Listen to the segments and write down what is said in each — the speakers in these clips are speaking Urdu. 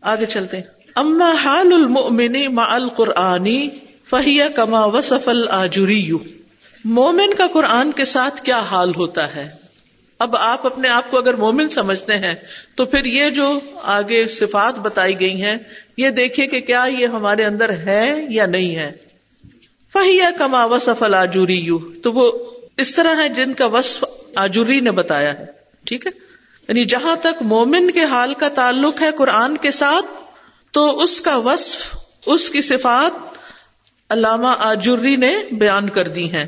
آگے چلتے ہیں۔ اما حال المؤمن مع القرآنی فہیا کما وصف الجری مومن کا قرآن کے ساتھ کیا حال ہوتا ہے؟ اب آپ اپنے آپ کو اگر مومن سمجھتے ہیں، تو پھر یہ جو آگے صفات بتائی گئی ہیں، یہ دیکھیے کہ کیا یہ ہمارے اندر ہے یا نہیں ہے۔ فہیا کما وصف الجوری تو وہ اس طرح ہے جن کا وصف آجوری نے بتایا ہے۔ ٹھیک ہے؟ یعنی جہاں تک مومن کے حال کا تعلق ہے قرآن کے ساتھ، تو اس کا وصف، اس کی صفات علامہ آجری نے بیان کر دی ہیں۔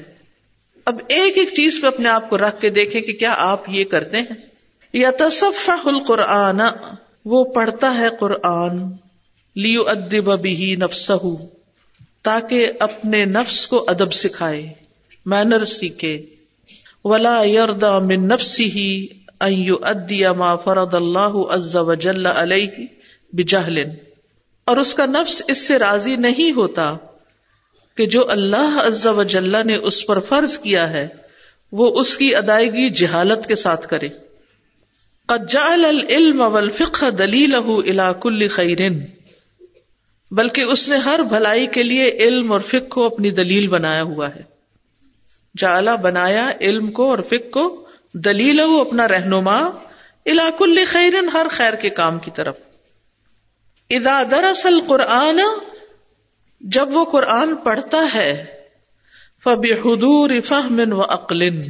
اب ایک ایک چیز پہ اپنے آپ کو رکھ کے دیکھیں کہ کیا آپ یہ کرتے ہیں۔ یا تصف القرآن، وہ پڑھتا ہے قرآن۔ لیو ادب بھی نفس تاکہ اپنے نفس کو ادب سکھائے، مینر سیکھے۔ ولا یردا من نفسی ہی ما فرد اللہ عز وجل علیہ بجہل اور اس کا نفس اس سے راضی نہیں ہوتا کہ جو اللہ عز وجل نے اس پر فرض کیا ہے، وہ اس کی ادائیگی جہالت کے ساتھ کرے. قد جعل العلم والفقه دلیلہ الى کل خیر، بلکہ اس نے ہر بھلائی کے لیے علم اور فقہ کو اپنی دلیل بنایا ہوا ہے۔ جعلا بنایا علم کو اور فقہ کو دلیل ہو اپنا رہنما علاق خیر ہر خیر کے کام کی طرف۔ ادا دراصل قرآن جب وہ قرآن پڑھتا ہے فب حدور فہم و عقل،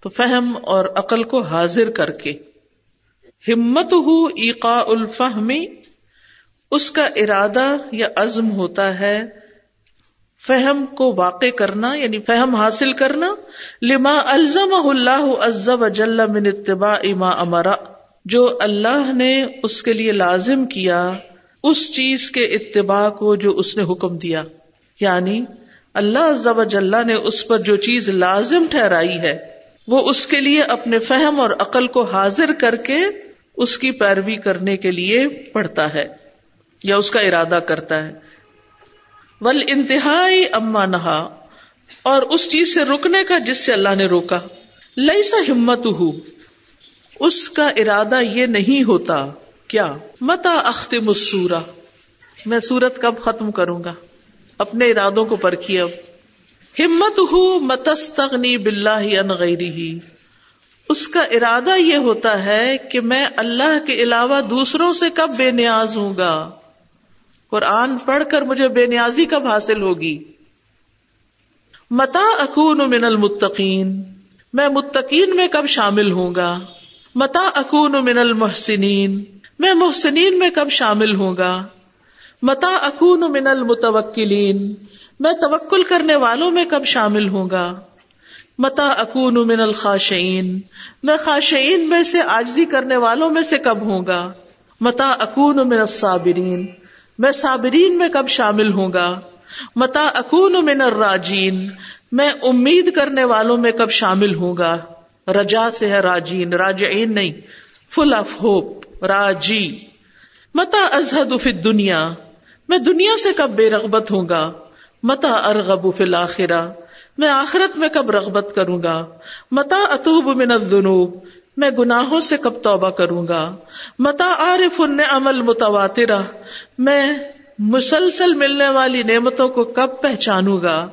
تو فہم اور عقل کو حاضر کر کے۔ ہمت ہو ایقا الفہمی اس کا ارادہ یا عزم ہوتا ہے فہم کو واقع کرنا یعنی فہم حاصل کرنا، لما الزم اللہ عزب جل من اتباع ما امرا جو اللہ نے اس کے لیے لازم کیا اس چیز کے اتباع کو جو اس نے حکم دیا۔ یعنی اللہ عزب جل نے اس پر جو چیز لازم ٹھہرائی ہے، وہ اس کے لیے اپنے فہم اور عقل کو حاضر کر کے اس کی پیروی کرنے کے لیے پڑھتا ہے یا اس کا ارادہ کرتا ہے۔ ول انتہائی اما نہا، اور اس چیز سے رکنے کا جس سے اللہ نے روکا۔ لئی سا ہمت ہو اس کا ارادہ یہ نہیں ہوتا، کیا؟ متا اخت مسورا میں سورت کب ختم کروں گا؟ اپنے ارادوں کو پرکھی اب۔ ہمت ہو متستنی بلّہ ان غیری ہی اس کا ارادہ یہ ہوتا ہے کہ میں اللہ کے علاوہ دوسروں سے کب بے نیاز ہوں گا؟ قرآن پڑھ کر مجھے بے نیازی کب حاصل ہوگی؟ متا اکون من المتقین۔ میں متقین میں کب شامل ہوں گا؟ متا اکون من المحسنین۔ میں محسنین میں کب شامل ہوں گا؟ متا اکون من المتوکلین۔ میں توکل کرنے والوں میں کب شامل ہوں گا؟ متا اکون من الخاشعین۔ میں خاشعین میں سے آجزی کرنے والوں میں سے کب ہوں گا؟ متا اکون من الصابرین۔ میں صابرین میں کب شامل ہوں گا؟ متا اکون من الراجین، میں امید کرنے والوں میں کب شامل ہوں گا؟ رجا سے ہے راجین، راجعین نہیں فل آف ہوپ راجی۔ متا ازہد فی دنیا میں دنیا سے کب بے رغبت ہوں گا؟ متا ارغب فی الآخرہ میں آخرت میں کب رغبت کروں گا؟ متا اتوب من الذنوب میں گناہوں سے کب توبہ کروں گا؟ متا عارف ان عمل متواترا میں مسلسل ملنے والی نعمتوں کو کب پہچانوں گا؟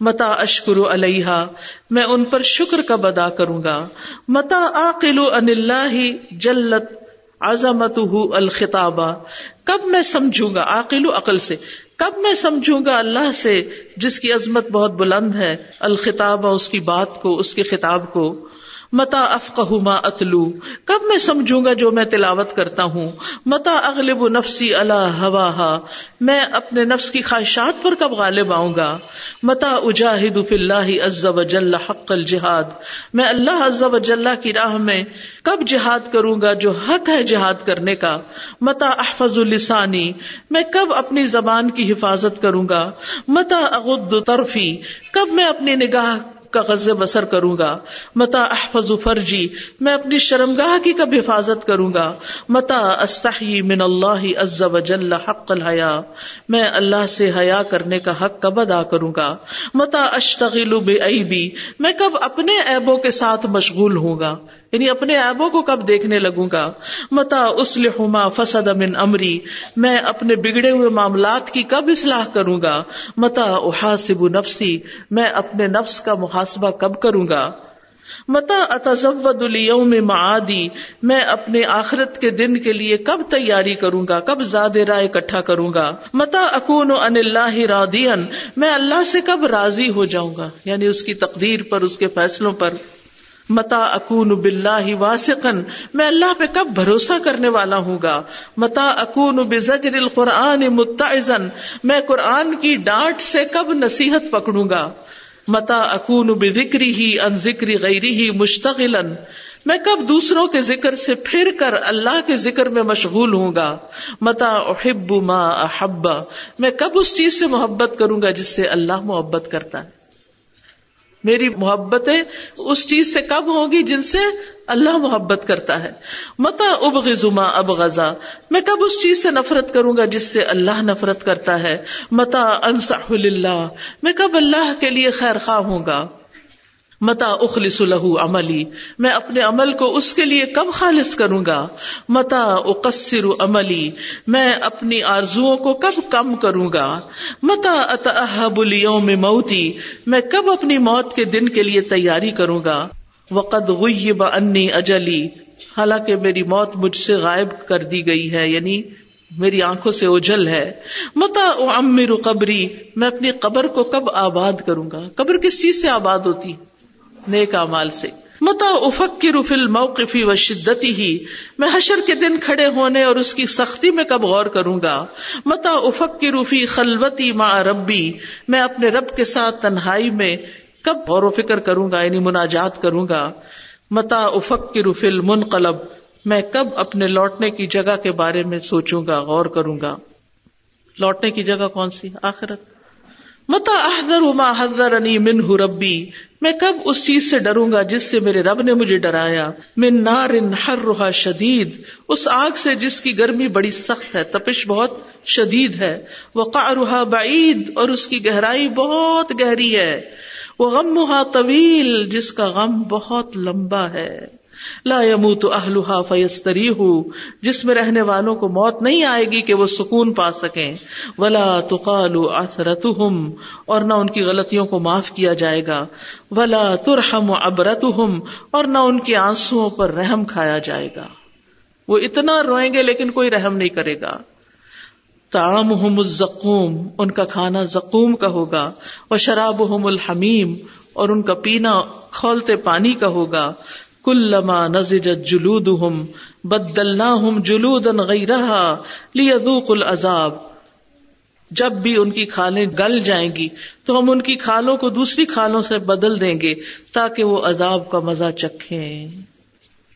متا اشکر علیہ میں ان پر شکر کب ادا کروں گا؟ متا عقل ان اللہ جلت عظمت الخطابہ، کب میں سمجھوں گا؟ عقل عقل سے، کب میں سمجھوں گا اللہ سے، جس کی عظمت بہت بلند ہے، الخطابہ اس کی بات کو، اس کے خطاب کو؟ متا افقہ اتلو، کب میں سمجھوں گا جو میں تلاوت کرتا ہوں؟ متا اغلب نفسی اللہ ہوا میں اپنے نفس کی خواہشات پر کب غالب آؤں گا؟ متا اجاہد فی اللہ عز و جل حق الجہاد، میں اللہ عز و جل کی راہ میں کب جہاد کروں گا جو حق ہے جہاد کرنے کا؟ متا احفظ السانی میں کب اپنی زبان کی حفاظت کروں گا؟ متا اغد طرفی، کب میں اپنی نگاہ کا غز بسر کروں گا۔ متا احفظ فرجی، میں اپنی شرمگاہ کی کب حفاظت کروں گا۔ متا استحی من اللہ عز و جل حق الحیا، میں اللہ سے حیا کرنے کا حق کب ادا کروں گا۔ متا اشتغل بے میں کب اپنے عیبوں کے ساتھ مشغول ہوں گا۔ یعنی اپنے ایبوں کو کب دیکھنے لگوں گا؟ متا اسلحما فسد من امری، میں اپنے بگڑے ہوئے معاملات کی کب اصلاح کروں گا؟ متا احاسب نفسی، میں اپنے نفس کا محاسبہ کب کروں گا؟ متا اتزود اليوم معادی، میں اپنے آخرت کے دن کے لیے کب تیاری کروں گا؟ کب زیادہ راہ اکٹھا کروں گا؟ متا اکون ان اللہ رادین میں اللہ سے کب راضی ہو جاؤں گا؟ یعنی اس کی تقدیر پر، اس کے فیصلوں پر۔ متا اکون بلّہ واسقن میں اللہ پہ کب بھروسہ کرنے والا ہوں گا؟ متا اکون بزجر القرآن متعزن میں قرآن کی ڈانٹ سے کب نصیحت پکڑوں گا؟ متا اکون بکری ہی ان ذکری غیری ہی مشتقل میں کب دوسروں کے ذکر سے پھر کر اللہ کے ذکر میں مشغول ہوں گا؟ متا احب ما احبا میں کب اس چیز سے محبت کروں گا جس سے اللہ محبت کرتا ہے؟ میری محبتیں اس چیز سے کب ہوگی جن سے اللہ محبت کرتا ہے۔ متا اب غزما اب غزا میں کب اس چیز سے نفرت کروں گا جس سے اللہ نفرت کرتا ہے؟ متا انصح اللہ میں کب اللہ کے لیے خیر خواہ ہوں گا؟ متا اخلص لہو عملی، میں اپنے عمل کو اس کے لیے کب خالص کروں گا؟ متا اقصر عملی، میں اپنی آرزو کو کب کم کروں گا؟ متا اتحب اليوم موتی، میں کب اپنی موت کے دن کے لیے تیاری کروں گا؟ وقد غیب انی اجلی، حالانکہ میری موت مجھ سے غائب کر دی گئی ہے یعنی میری آنکھوں سے اوجل ہے۔ متا امر قبری، میں اپنی قبر کو کب آباد کروں گا؟ قبر کس چیز سے آباد ہوتی؟ نیک امال سے۔ متا افق کی رفل موقفی و شدتی ہی میں حشر کے دن کھڑے ہونے اور اس کی سختی میں کب غور کروں گا؟ متا افق کی روفی خلوتی ما ربی۔ میں اپنے رب کے ساتھ تنہائی میں کب غور و فکر کروں گا؟ یعنی مناجات کروں گا۔ متا افق کی رفل منقلب میں کب اپنے لوٹنے کی جگہ کے بارے میں سوچوں گا، غور کروں گا۔ لوٹنے کی جگہ کون سی؟ آخرت۔ متا احضر ما حضر انی من ربی میں کب اس چیز سے ڈروں گا جس سے میرے رب نے مجھے ڈرایا؟ من نار ہر روحا شدید، اس آگ سے جس کی گرمی بڑی سخت ہے، تپش بہت شدید ہے۔ وہ قاروحا بعید، اور اس کی گہرائی بہت گہری ہے۔ وہ غم طویل، جس کا غم بہت لمبا ہے۔ لا يموت اہلها فيستريحوا جس میں رہنے والوں کو موت نہیں آئے گی کہ وہ سکون پا سکیں۔ ولا تقال عثرتهم اور نہ ان کی غلطیوں کو معاف کیا جائے گا۔ ولا ترحم عبرتهم اور نہ ان کے آنسو پر رحم کھایا جائے گا۔ وہ اتنا روئیں گے لیکن کوئی رحم نہیں کرے گا۔ تام الزقوم، ان کا کھانا زقوم کا ہوگا۔ وہ شراب الحمیم، اور ان کا پینا کھولتے پانی کا ہوگا۔ کلما نزجت جلودهم بدلناهم جلودا غيرها ليذوقوا العذاب۔ جب بھی ان کی کھالیں گل جائیں گی، تو ہم ان کی کھالوں کو دوسری کھالوں سے بدل دیں گے تاکہ وہ عذاب کا مزہ چکھیں۔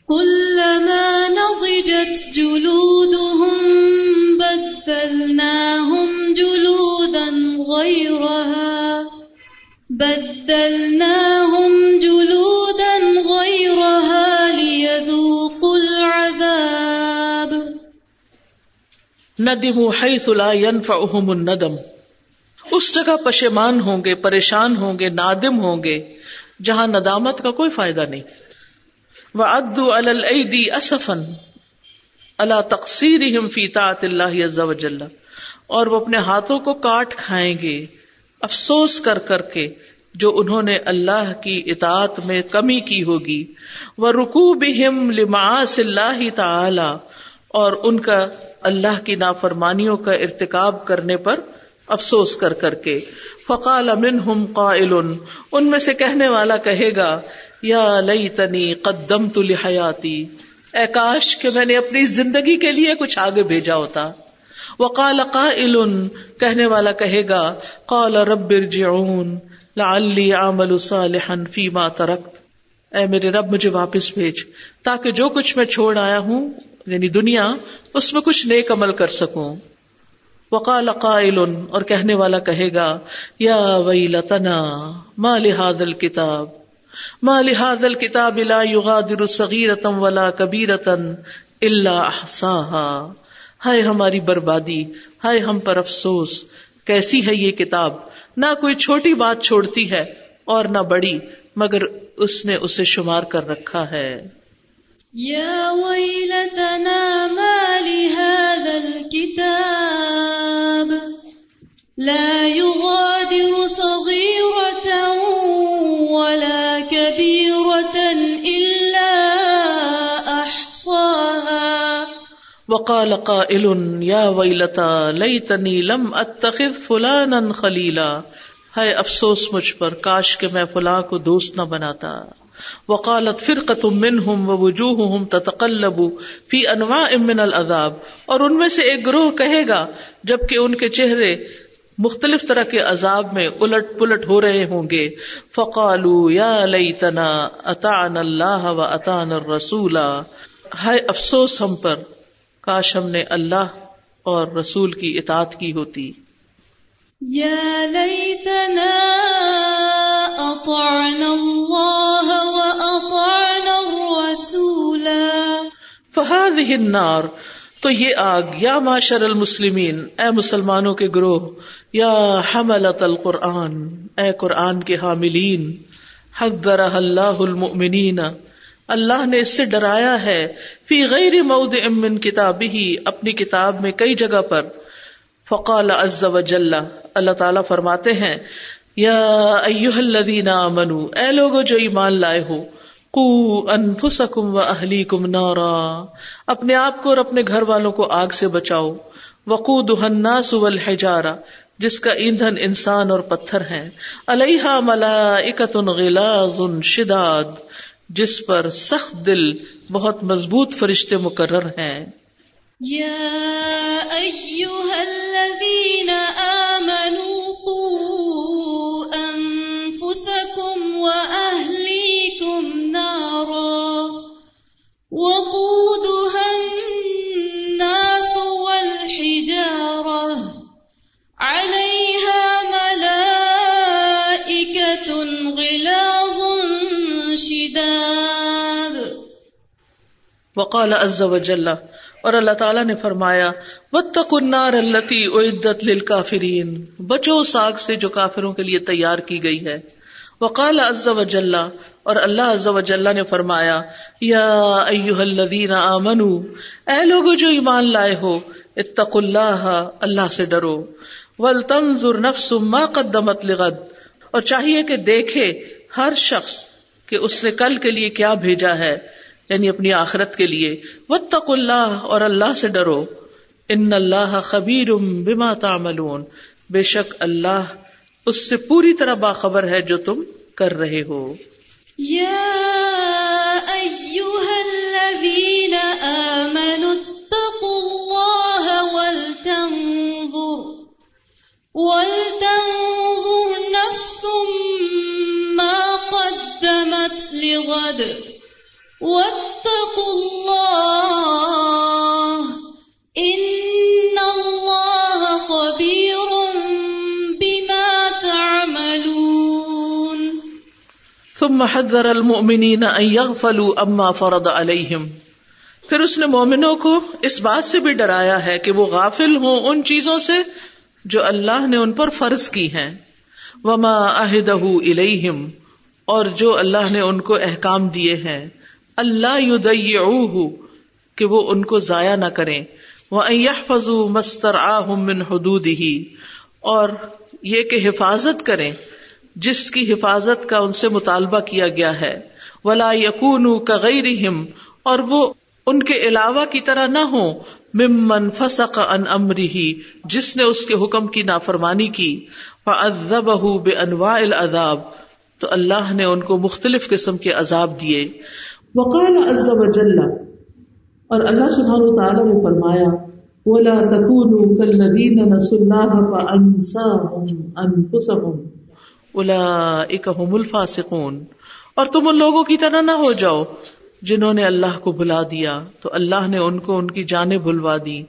كلما نضجت جلودهم بدلناهم جلودا غيرها۔ بدلناهم ندموا حيث لا ينفعهم الندم۔ اس جگہ پشیمان ہوں گے، پریشان ہوں گے، نادم ہوں گے، جہاں ندامت کا کوئی فائدہ نہیں۔ وہ ادو الدی اصفن اللہ تقسیر فی طاعت اللہ عز وجل۔ اور وہ اپنے ہاتھوں کو کاٹ کھائیں گے، افسوس کر کر کے، جو انہوں نے اللہ کی اطاعت میں کمی کی ہوگی۔ وہ رکو بہم لماس اللہ تعالی اور ان کا اللہ کی نافرمانیوں کا ارتکاب کرنے پر افسوس کر کر کے۔ فقال منہم قائل، ان میں سے کہنے والا کہے گا، یا لئی تنی قدم تو لحیاتی، اے کاش کہ میں نے اپنی زندگی کے لیے کچھ آگے بھیجا ہوتا۔ وقال قائل، کہنے والا کہے گا، قال رب ارجعون، لعلی عمل صالحا فیما ترکت۔ اے میرے رب، مجھے واپس بھیج، تاکہ جو کچھ میں چھوڑ آیا ہوں یعنی دنیا، اس میں کچھ نیک عمل کر سکوں۔ وقال قائل اور کہنے والا کہے گا، یا ویلتنا، ما لهذا الكتاب ما لهذا الكتاب لا يغادر صغيرة ولا كبيرة الا احصاها ہائے ہماری بربادی، ہائے ہم پر افسوس، کیسی ہے یہ کتاب؟ نہ کوئی چھوٹی بات چھوڑتی ہے اور نہ بڑی، مگر اس نے اسے شمار کر رکھا ہے۔ يا ويلتنا ما لهذا الكتاب لا يغادر صغيرة ولا كبيرة إلا أحصاها. وقال قائل یا ویلتا لیتنی لم اتخذ فلانا خلیلا. ہے افسوس مجھ پر، کاش کہ میں فلاں کو دوست نہ بناتا۔ وقالت فرقت منہم ووجوہہم تتقلب فی انواع من العذاب۔ اور ان میں سے ایک گروہ کہے گا، جبکہ ان کے چہرے مختلف طرح کے عذاب میں الٹ پلٹ ہو رہے ہوں گے۔ فقالو یا لیتنا اطعنا اللہ و اطعنا الرسول۔ ہے افسوس ہم پر، کاش ہم نے اللہ اور رسول کی اطاعت کی ہوتی۔ يا ليتنا أطعنا الله وأطعنا الرسول. فهذه النار، تو یہ آگ، یا معاشر المسلمین، اے مسلمانوں کے گروہ، یا حملت القرآن، اے قرآن کے حاملین، حذرها اللہ المؤمنین، اللہ نے اس سے ڈرایا ہے، فی غیر موضع من کتابہ، اپنی کتاب میں کئی جگہ پر۔ فقال عز وجل، اللہ تعالیٰ فرماتے ہیں، یا ایوہ الذین آمنوا، اے لوگو جو ایمان لائے ہو، قو انفسکم و اہلیکم نارا، اپنے آپ کو اور اپنے گھر والوں کو آگ سے بچاؤ وقودها الناس والحجارہ، جس کا ایندھن انسان اور پتھر ہیں، علیہا ملائکت غلاظ شداد، جس پر سخت دل، بہت مضبوط فرشتے مقرر ہیں۔ يا أيها الذين آمنوا قوا أنفسكم وأهليكم نارا وقودها الناس والحجارة عليها ملائكة غلاظ شداد وقال عز وجل اور اللہ تعالیٰ نے فرمایا، وَاتَّقُوا النَّارَ الَّتِي اُعِدَّتْ لِلْكَافِرِينَ۔ بچو اس آگ سے جو کافروں کے لیے تیار کی گئی ہے۔ وقال عز وجل اور اللہ عز وجل نے فرمایا، یا ایوہ الذین آمنوا، اے لوگو جو ایمان لائے ہو، اتقوا اللہ اللہ سے ڈرو۔ وَلْتَنظُرْ نَفْسٌ مَا قَدَّمَتْ لِغَدْ۔ اور چاہیے کہ دیکھے ہر شخص کہ اس نے کل کے لیے کیا بھیجا ہے۔ یعنی اپنی آخرت کے لیے، وَاتَّقُوا اللہ اور اللہ سے ڈرو۔ ان اللہ خبیر بما تعملون۔ بے شک اللہ اس سے پوری طرح باخبر ہے جو تم کر رہے ہو۔ يا أيها الذين آمنوا اتقوا الله ولتنظر۔ ولتنظر نفس ما قدمت لغد۔ واتقوا الله إن الله خبير بما تعملون ثم حذر المؤمنین ان يغفلوا اما فرض علیہم پھر اس نے مومنوں کو اس بات سے بھی ڈرایا ہے کہ وہ غافل ہوں ان چیزوں سے جو اللہ نے ان پر فرض کی ہیں۔ وما عہدہ الیہم اور جو اللہ نے ان کو احکام دیے ہیں۔ اللہ کہ وہ ان کو ضائع نہ کریں۔ وَأَن يَحْفَظُوا مَسْتَرْعَاهُم مِّن حُدُودِهِ اور یہ کہ حفاظت کریں، جس کی حفاظت کا ان سے مطالبہ کیا گیا ہے۔ ولا یقون کا اور وہ ان کے علاوہ کی طرح نہ ہو ممن فسق ان امری جس نے اس کے حکم کی نافرمانی کی۔ فعذبه بانواع العذاب، تو اللہ نے ان کو مختلف قسم کے عذاب دیے۔ وقال عز وجل، اور اللہ سبحانہ تعالی نے فرمایا، ولا تكونوا كالذين نسوا الله فانساهم انفسهم هم الفاسقون۔ اور تم ان لوگوں کی طرح نہ ہو جاؤ جنہوں نے اللہ کو بلا دیا۔ تو اللہ نے ان کو ان کی جانیں بھلوا دی۔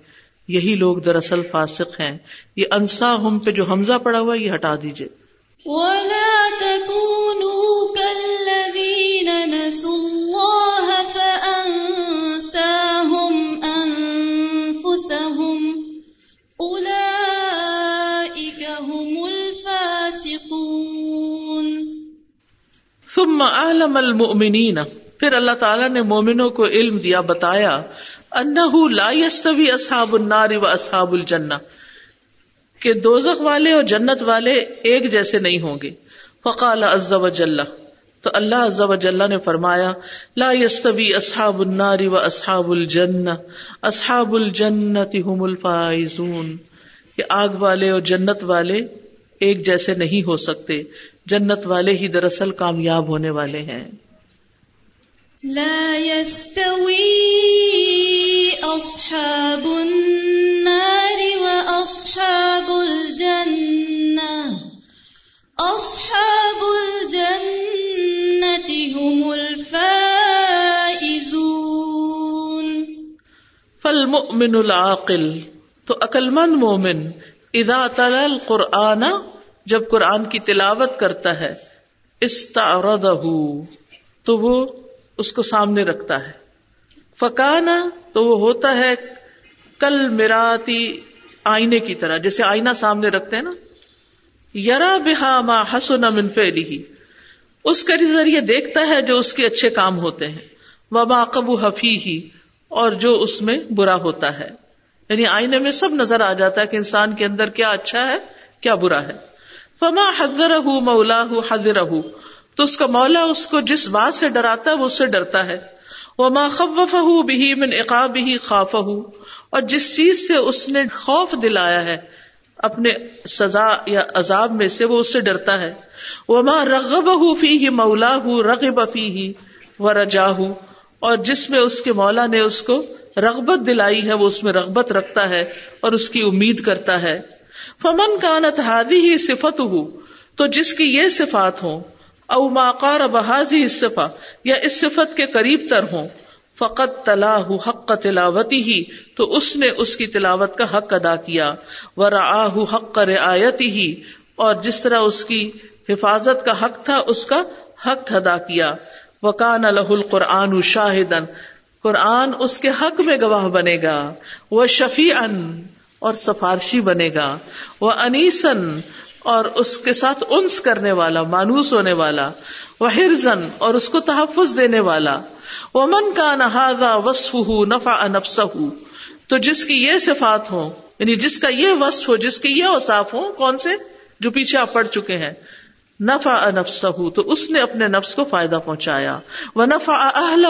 یہی لوگ دراصل فاسق ہیں۔ یہ انسا ہم پہ جو حمزہ پڑا ہوا یہ ہٹا دیجیے ولا تكونوا كالذين نسوا الله فأنساهم أنفسهم أولئك هم الفاسقون ثم عالم المؤمنین پھر اللہ تعالیٰ نے مومنوں کو علم دیا، بتایا انہ لا يستوي اصحاب النار و اصحاب الجنہ کہ دوزخ والے اور جنت والے ایک جیسے نہیں ہوں گے۔ فقال عز وجل تو اللہ عز وجل نے فرمایا، لا يستوي اصحاب النار و اصحاب الجنہ۔ اصحاب الجنت هم الفائزون۔ کہ آگ والے اور جنت والے ایک جیسے نہیں ہو سکتے۔ جنت والے ہی دراصل کامیاب ہونے والے ہیں۔ لا يستوي أصحاب النار وأصحاب الجنة، أصحاب الجنة هم الفائزون. فالمؤمن العاقل، تو عقل مند مومن، اذا تلا القرآن، جب قرآن کی تلاوت کرتا ہے، استعرضہ، تو وہ اس کو سامنے رکھتا ہے۔ فکانا تو وہ ہوتا ہے کل میراتی آئینے کی طرح، جیسے آئینہ سامنے رکھتے ہیں نا۔ یرا بہا ما حسن من فعلی اس کے ذریعے دیکھتا ہے جو اس کے اچھے کام ہوتے ہیں۔ وہ ماقب حفی ہی اور جو اس میں برا ہوتا ہے۔ یعنی آئینے میں سب نظر آ جاتا ہے کہ انسان کے اندر کیا اچھا ہے، کیا برا ہے۔ فما حضر مولا حضر تو اس کا مولا اس کو جس بات سے ڈراتا ہے، وہ اس سے ڈرتا ہے۔ وہ ماں خف بھی من اقاب ہی اور جس چیز سے اس نے خوف دلایا ہے، اپنے سزا یا عذاب میں سے وہ اس سے ڈرتا ہے۔ وہ ماں رغب فی ہی مولا ہوں رغب فی ہی و رجا اور جس میں اس کے مولا نے اس کو رغبت دلائی ہے، وہ اس میں رغبت رکھتا ہے اور اس کی امید کرتا ہے۔ فمن کا نتحادی ہی صفت ہو تو جس کی یہ صفات ہوں او ماقار بحاظی صفا یا اس صفت کے قریب تر ہوں۔ فقط تلا حق تلاوتی ہی تو اس نے اس کی تلاوت کا حق ادا کیا۔ و حق رعایتی ہی اور جس طرح اس کی حفاظت کا حق تھا، اس کا حق ادا کیا۔ وکان الہ القرآن شاہدن قرآن اس کے حق میں گواہ بنے گا۔ وہ شفیع اور سفارشی بنے گا۔ وہ انیسن اور اس کے ساتھ انس کرنے والا، مانوس ہونے والا وہ ہرزن اور اس کو تحفظ دینے والا۔ وہ من کا نہاگا وصف ہو نفا انفس تو جس کی یہ صفات ہو یعنی جس کا یہ وصف ہو، جس کے یہ اوساف ہو کون سے؟ جو پیچھے آپ پڑ چکے ہیں۔ نفا انفس تو اس نے اپنے نفس کو فائدہ پہنچایا۔ وہ نفا اہل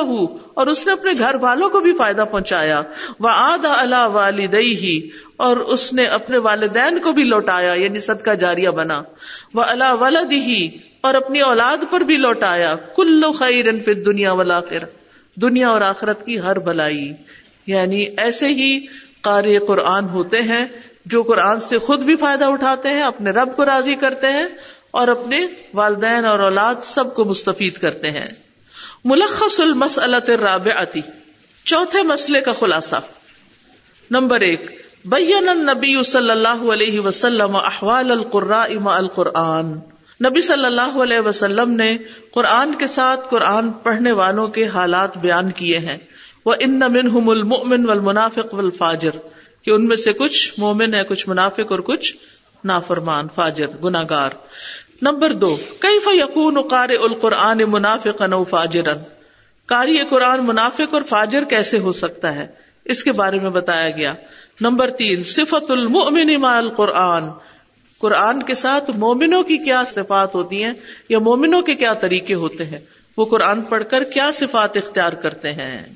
اور اس نے اپنے گھر والوں کو بھی فائدہ پہنچایا۔ وہ آدا اللہ والدئی ہی اور اس نے اپنے والدین کو بھی لوٹایا یعنی صدقہ جاریہ بنا۔ وہ اللہ ولد ہی اور اپنی اولاد پر بھی لوٹایا۔ کلو خیر پھر دنیا والا دنیا اور آخرت کی ہر بلائی یعنی ایسے ہی قاری قرآن ہوتے ہیں جو قرآن سے خود بھی فائدہ اٹھاتے ہیں، اپنے رب کو راضی کرتے ہیں اور اپنے والدین اور اولاد سب کو مستفید کرتے ہیں۔ ملخص المسلط الراب چوتھے مسئلے کا خلاصہ۔ نمبر ایک، بین النبی صلی اللہ علیہ وسلم احوال القرا اما القرآن۔ نبی صلی اللہ علیہ وسلم نے قرآن کے ساتھ قرآن پڑھنے والوں کے حالات بیان کیے ہیں۔ وہ ان نمن المن و والفاجر، کہ ان میں سے کچھ مومن ہے کچھ منافق اور کچھ نافرمان، فاجر گناگار نمبر دو کئی فیقون قار القرآن منافق نو فاجر کاری قرآن منافق اور فاجر کیسے ہو سکتا ہے؟ اس کے بارے میں بتایا گیا۔ نمبر تین، صفت المؤمن مع القرآن۔ قرآن کے ساتھ مومنوں کی کیا صفات ہوتی ہیں یا مومنوں کے کیا طریقے ہوتے ہیں؟ وہ قرآن پڑھ کر کیا صفات اختیار کرتے ہیں؟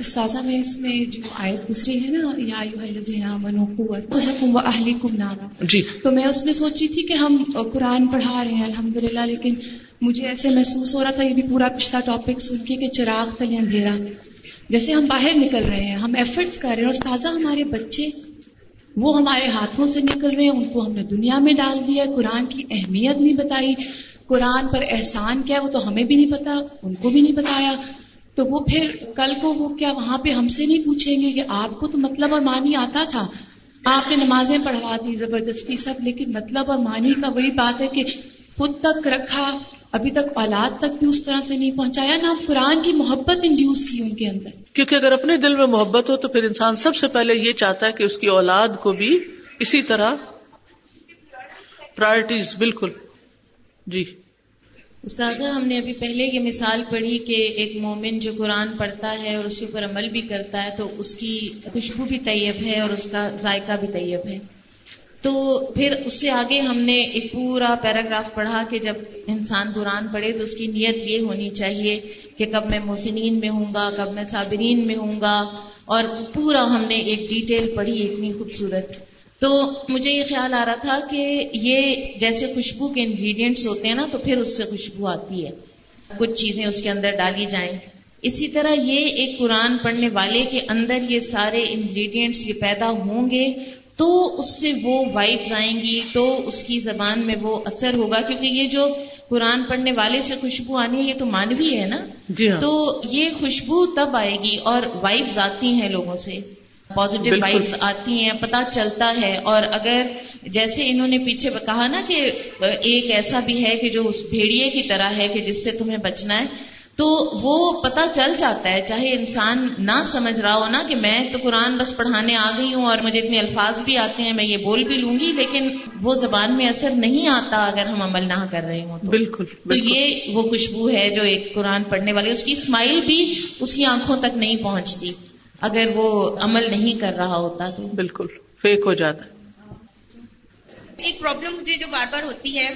استاذہ میں اس میں جو آیت گزری ہے نا یا و اہلی کم نارا۔ جی۔ تو میں اس میں سوچی تھی کہ ہم قرآن پڑھا رہے ہیں الحمد للہ لیکن مجھے ایسے محسوس ہو رہا تھا یہ بھی پورا پچھلا ٹاپک سن کے کہ چراغ تلے اندھیرا۔ جیسے ہم باہر نکل رہے ہیں ہم ایفرٹس کر رہے ہیں اور استاذہ ہمارے بچے وہ ہمارے ہاتھوں سے نکل رہے ہیں ان کو ہم نے دنیا میں ڈال دیا قرآن کی اہمیت نہیں بتائی۔ قرآن پر احسان کیا وہ تو ہمیں بھی نہیں پتا ان کو بھی نہیں بتایا۔ تو وہ پھر کل کو وہ کیا وہاں پہ ہم سے نہیں پوچھیں گے کہ آپ کو تو مطلب اور معنی آتا تھا؟ آپ نے نمازیں پڑھوا دی، زبردستی سب، لیکن مطلب اور معنی کا وہی بات ہے کہ خود تک رکھا، ابھی تک اولاد تک بھی اس طرح سے نہیں پہنچایا، نہ قرآن کی محبت انڈیوس کی ان کے اندر۔ کیونکہ اگر اپنے دل میں محبت ہو تو پھر انسان سب سے پہلے یہ چاہتا ہے کہ اس کی اولاد کو بھی اسی طرح پرائرٹیز بالکل۔ جی۔ استاذہ، ہم نے ابھی پہلے یہ مثال پڑھی کہ ایک مومن جو قرآن پڑھتا ہے اور اس کے اوپر عمل بھی کرتا ہے، تو اس کی خوشبو بھی طیب ہے اور اس کا ذائقہ بھی طیب ہے۔ تو پھر اس سے آگے ہم نے ایک پورا پیراگراف پڑھا کہ جب انسان قرآن پڑھے تو اس کی نیت یہ ہونی چاہیے کہ کب میں محسنین میں ہوں گا، کب میں صابرین میں ہوں گا۔ اور پورا ہم نے ایک ڈیٹیل پڑھی، اتنی خوبصورت۔ تو مجھے یہ خیال آ رہا تھا کہ یہ جیسے خوشبو کے انگریڈینٹس ہوتے ہیں نا تو پھر اس سے خوشبو آتی ہے۔ کچھ چیزیں اس کے اندر ڈالی جائیں۔ اسی طرح یہ ایک قرآن پڑھنے والے کے اندر یہ سارے انگریڈینٹس یہ پیدا ہوں گے تو اس سے وہ وائبز آئیں گی تو اس کی زبان میں وہ اثر ہوگا۔ کیونکہ یہ جو قرآن پڑھنے والے سے خوشبو آنی ہے یہ تو مانوی ہے نا۔ جی ہاں۔ تو یہ خوشبو تب آئے گی اور وائبز آتی ہیں لوگوں سے۔ پازیٹیو بالکل۔ وائبز آتی ہیں پتہ چلتا ہے۔ اور اگر جیسے انہوں نے پیچھے کہا نا کہ ایک ایسا بھی ہے کہ جو اس بھیڑیے کی طرح ہے کہ جس سے تمہیں بچنا ہے تو وہ پتہ چل جاتا ہے۔ چاہے انسان نہ سمجھ رہا ہو نا کہ میں تو قرآن بس پڑھانے آ گئی ہوں اور مجھے اتنے الفاظ بھی آتے ہیں میں یہ بول بھی لوں گی لیکن وہ زبان میں اثر نہیں آتا اگر ہم عمل نہ کر رہے ہوں تو۔ بالکل تو بالکل۔ یہ وہ خوشبو ہے جو ایک قرآن پڑھنے والی اس کی اسمائل بھی اس کی آنکھوں تک نہیں پہنچتی۔ اگر وہ عمل نہیں کر رہا ہوتا تو بالکل فیک ہو جاتا۔ ہے ایک پرابلم مجھے جو بار بار ہوتی ہے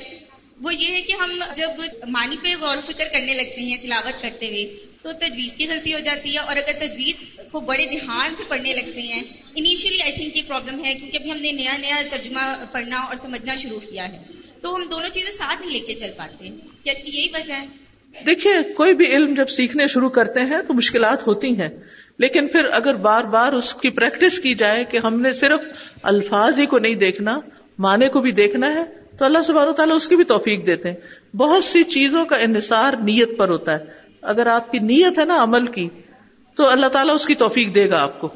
وہ یہ ہے کہ ہم جب معنی پہ غور و فکر کرنے لگتے ہیں تلاوت کرتے ہوئے تو تجویز کی غلطی ہو جاتی ہے اور اگر تجویز کو بڑے دھیان سے پڑھنے لگتے ہیں انیشلی آئی تھنک یہ پرابلم ہے کیونکہ ابھی ہم نے نیا نیا ترجمہ پڑھنا اور سمجھنا شروع کیا ہے۔ تو ہم دونوں چیزیں ساتھ نہیں لے کے چل پاتے کیا اس کی یہی وجہ ہے؟ دیکھیے کوئی بھی علم جب سیکھنے شروع کرتے ہیں تو مشکلات ہوتی ہیں۔ لیکن پھر اگر بار بار اس کی پریکٹس کی جائے کہ ہم نے صرف الفاظ ہی کو نہیں دیکھنا، معنی کو بھی دیکھنا ہے، تو اللہ سبحانہ تعالیٰ اس کی بھی توفیق دیتے ہیں۔ بہت سی چیزوں کا انحصار نیت پر ہوتا ہے۔ اگر آپ کی نیت ہے نا عمل کی، تو اللہ تعالیٰ اس کی توفیق دے گا آپ کو۔